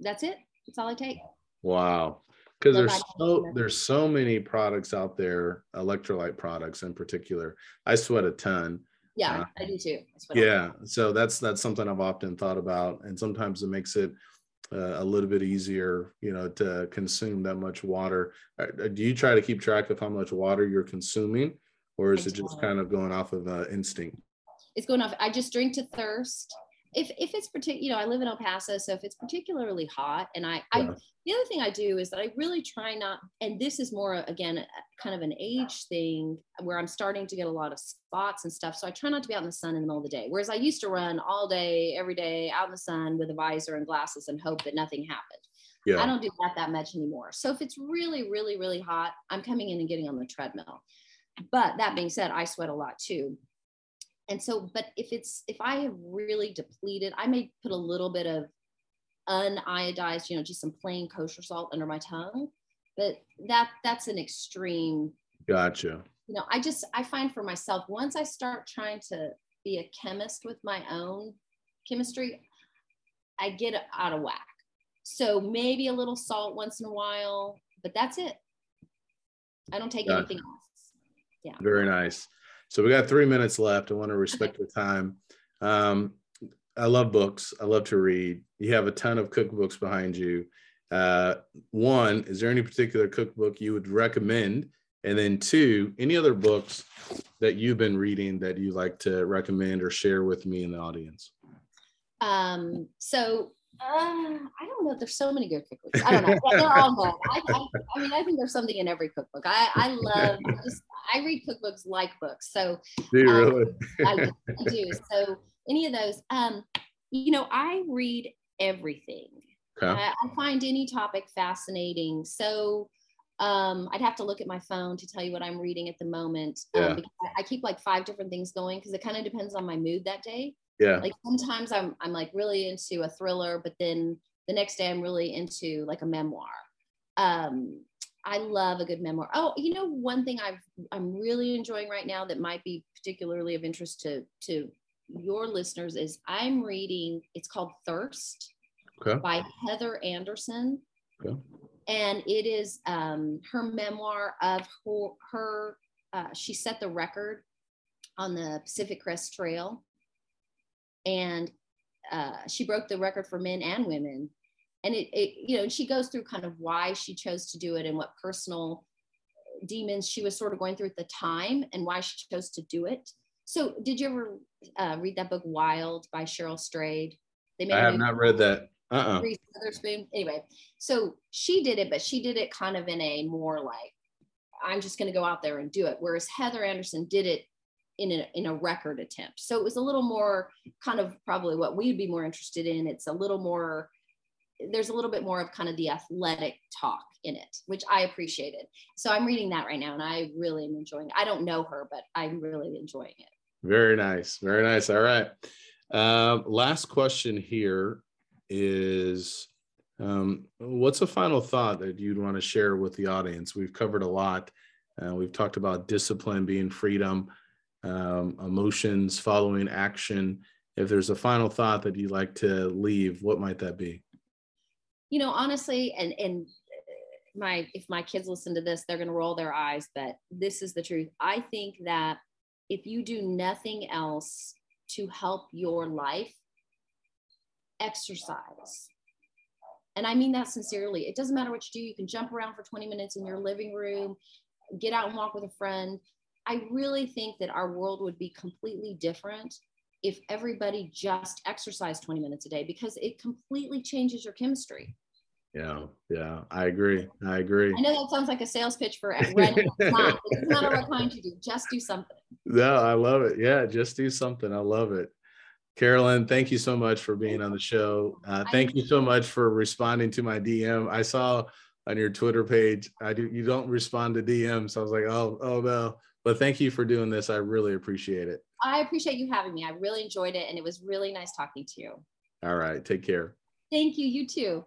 Speaker 2: That's it. That's all I take.
Speaker 1: Wow. Because there's so there's so many products out there, electrolyte products in particular. I sweat a ton.
Speaker 2: Yeah, uh, I do too.
Speaker 1: yeah, so that's that's something I've often thought about, and sometimes it makes it uh, a little bit easier, you know, to consume that much water. Uh, do you try to keep track of how much water you're consuming, or is I it just kind of going off of uh, instinct?
Speaker 2: It's going off. I just drink to thirst. If if it's particular, you know, I live in El Paso, so if it's particularly hot, and I, yeah. I the other thing I do is that I really try not, and this is more again kind of an age thing where I'm starting to get a lot of spots and stuff. So I try not to be out in the sun in the middle of the day. Whereas I used to run all day, every day, out in the sun with a visor and glasses and hope that nothing happened. Yeah. I don't do that that much anymore. So if it's really, really, really hot, I'm coming in and getting on the treadmill. But that being said, I sweat a lot too and so but if it's if i have really depleted i may put a little bit of uniodized you know just some plain kosher salt under my tongue but that that's an extreme.
Speaker 1: Gotcha.
Speaker 2: You know i just i find for myself once i start trying to be a chemist with my own chemistry i get out of whack. So maybe a little salt once in a while but that's it. I don't take gotcha. anything else.
Speaker 1: Yeah. Very nice so we got three minutes left. I want to respect the time. Um, I love books. I love to read. You have a ton of cookbooks behind you. Uh, one, is there any particular cookbook you would recommend? And then two, any other books that you've been reading that you like to recommend or share with me and the audience?
Speaker 2: Um, so uh, I don't know. There's so many good cookbooks. I don't know. They're all good. I, I, I, mean, I think there's something in every cookbook. I, I love just, I read cookbooks like books. So
Speaker 1: do you um, really?
Speaker 2: I, I, do. So any of those, um, you know, I read everything. Okay. I, I find any topic fascinating. So um, I'd have to look at my phone to tell you what I'm reading at the moment. Um, yeah. Um, I keep like five different things going because it kind of depends on my mood that day
Speaker 1: yeah.
Speaker 2: Like sometimes i'm i'm like really into a thriller but then the next day i'm really into like a memoir. Um i love a good memoir. Oh you know one thing i've i'm really enjoying right now that might be particularly of interest to to your listeners is i'm reading it's called thirst okay. by heather anderson. Okay. and it is um her memoir of her her uh, she set the record on the pacific crest trail and uh, she broke the record for men and women. And it, it, you know she goes through kind of why she chose to do it and what personal demons she was sort of going through at the time and why she chose to do it. So did you ever uh, read that book wild by cheryl strayed?
Speaker 1: They made i have not read that. uh-uh.
Speaker 2: anyway so she did it but she did it kind of in a more like i'm just going to go out there and do it. Whereas heather anderson did it in a, in a record attempt. So it was a little more kind of probably what we'd be more interested in. It's a little more there's a little bit more of kind of the athletic talk in it, which I appreciated. So I'm reading that right now and I really am enjoying it. I don't know her, but I'm really enjoying it.
Speaker 1: Very nice. Very nice. All right. Um, last question here is um, what's a final thought that you'd want to share with the audience? We've covered a lot. Uh, we've talked about discipline being freedom, um, emotions following action. If there's a final thought that you'd like to leave, what might that be?
Speaker 2: You know, honestly, and and my if my kids listen to this, they're going to roll their eyes, but this is the truth. I think that if you do nothing else to help your life, exercise. And I mean that sincerely. It doesn't matter what you do. You can jump around for 20 minutes in your living room, get out and walk with a friend. I really think that our world would be completely different if everybody just exercised 20 minutes a day because it completely changes your chemistry.
Speaker 1: Yeah, yeah, I agree. I agree.
Speaker 2: I know that sounds like a sales pitch for renting. It's not. It doesn't matter what kind you do. Just do something.
Speaker 1: No, I love it. Yeah, just do something. I love it. Carilyn, thank you so much for being on the show. Uh, thank you so much for responding to my DM. I saw on your Twitter page, I do you don't respond to DMs. So I was like, oh, oh no. But thank you for doing this. I really appreciate it.
Speaker 2: I appreciate you having me. I really enjoyed it, and it was really nice talking to you.
Speaker 1: All right, take care.
Speaker 2: Thank you. You too.